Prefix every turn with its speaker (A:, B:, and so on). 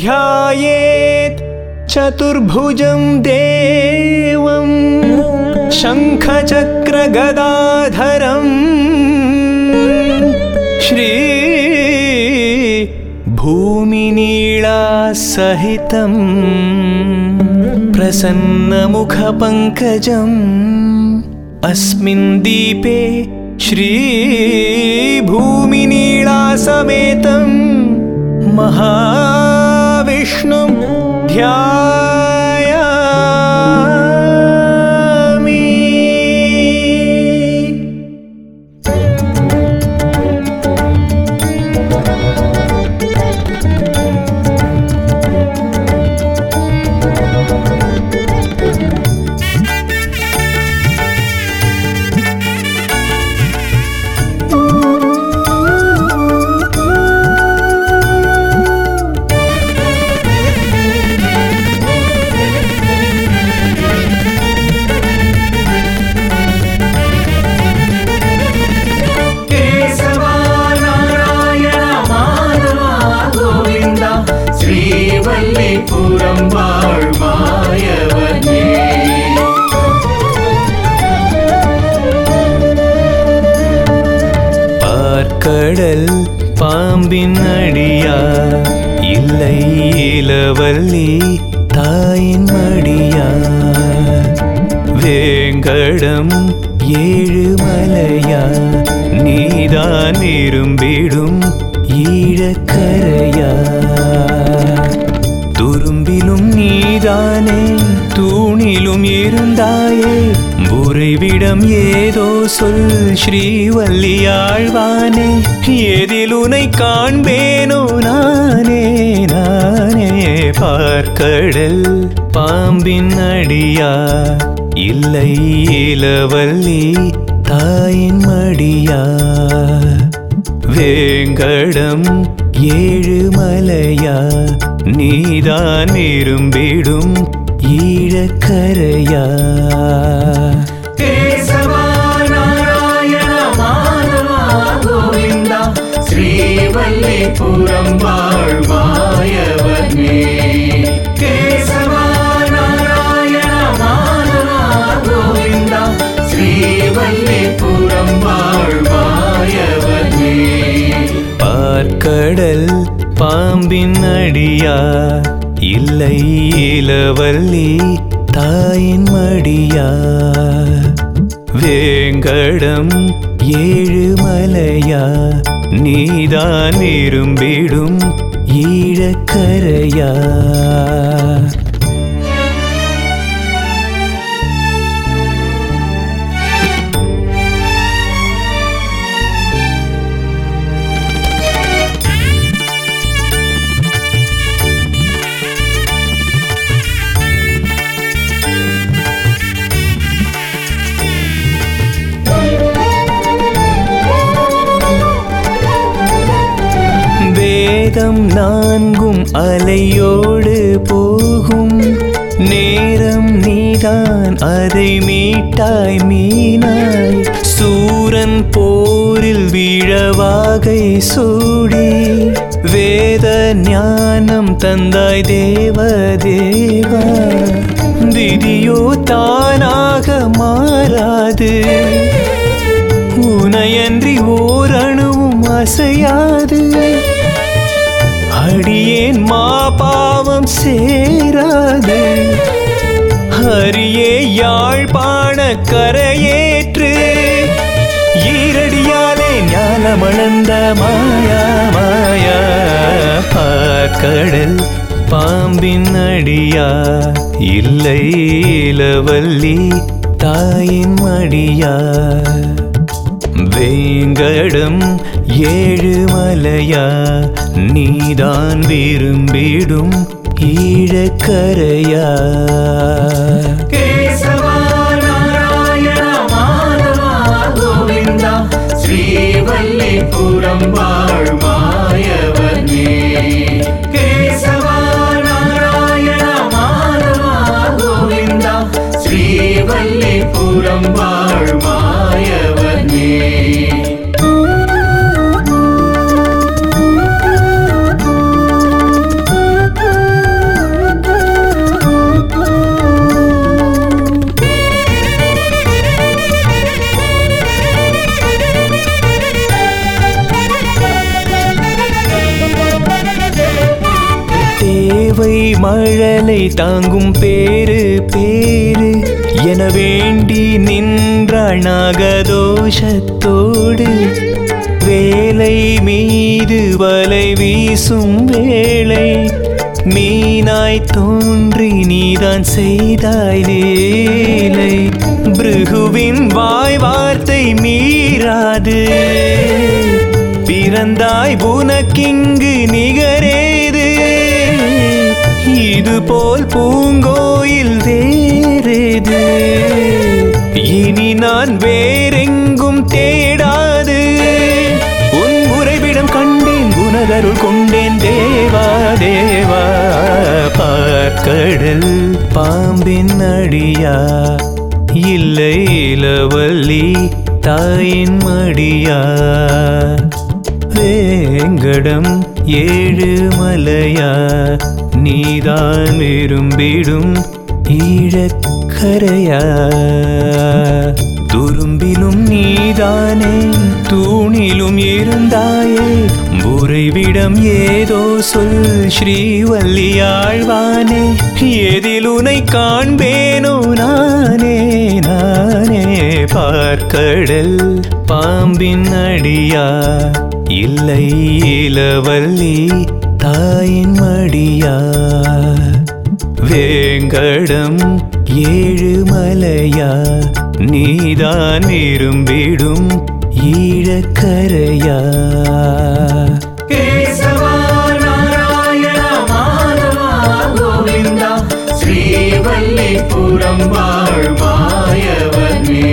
A: ध्यायेत् चतुर्भुजं देवं शङ्खचक्रगदाधरम् श्री भूमिनीळासहितम् प्रसन्नमुखपङ्कजम् अस्मिन् दीपे श्रीभूमिनीळासमेतं ध्या இளவல்லி தாயின் மடியா வேங்கடம் ஏழு மலையா நீதான் இரும்பிடும் ஈழக்கரையா நீதானே தூணிலும் இருந்தாயே. உறைவிடம் ஏதோ சொல் ஸ்ரீவல்லியாழ்வானே எதில் உனை காண்பேனோ நானே நானே பார்க்கடல் பாம்பின் அடியா. இல்லை இளவல்லி தாயின் மடியா. வேங்கடம் ஏழுமலையா நீதான் விரும்பிடும் ஈழக்கரையா?
B: புறம்
A: வாழ்வாய். பாம்பின் அடியா? இல்லை இளவல்லி தாயின் மடியா? வேங்கடம் ஏழு மலையா? நீதான் இரும்பிடும் ஈழக்கரையா? வேதம் நான்கும் அலையோடு போகும். நேரம் நீதான் அதை மீட்டாய் மீனாய். சூரன் போரில் வீழவாகை சூடி. வேத ஞானம் தந்தாய் தேவ தேவா விதியோ தானாக மாறாது. உனையன்றி ஓரணுவும் அசையாது. ஏன் மா பாவம் சேராது. ஹரியே யாழ்ப்பாண கரையேற்று. ஈரடியாலே ஞானமளந்த மாயா மாயா. பார்க்கடல் பாம்பின் அடியா. இல்லை இளவல்லி தாயின் மடியா. வேங்கடம் ஏழுமலையா நீதான் விரும்பிடும் ஈழக்கரையா?
B: ஸ்ரீவல்லிபுரம் வாழ் நாராயண மாதவா
C: கோவிந்தா ஸ்ரீவல்லிபுரம்
A: வாழ் மழலை தாங்கும் பேரு பேரு என வேண்டி நின்றாள் நாகதோஷத்தோடு வேலை மீது வலை வீசும் வேளை மீனாய் தோன்றி நீதான் செய்தாய் வேலை. பிருகுவின் வாய் வார்த்தை மீறாது. பிறந்தாய் உனக்கிங்கு நிகர இது போல் பூங்கோயில் வேறேது? இனி நான் வேறெங்கும் தேடாது. உன் உறைவிடம் கண்டேன் உனதருள் கொண்டேன். தேவா தேவா பார்க்கடல் பாம்பின் அடியா? இல்லை இளவல்லி தாயின் மடியா? வேங்கடம் ஏழு மலையா? நீதான் விரும்பிடும் ஈழக்கரையா? துரும்பிலும் நீதானே தூணிலும் இருந்தாயே உறைவிடம் ஏதோ சொல் ஸ்ரீவல்லியாழ்வானே எதில் உனை காண்பேனோ நானே நானே பார்க்கடல் பாம்பின் அடியா? இல்லை இளவல்லி தாயின் மடியார் வேங்கடம் ஏழுமலையா நீதான் இரும்பிடும் ஈழக்கரையா
B: ஸ்ரீவல்லிபுரம் மாயவனே.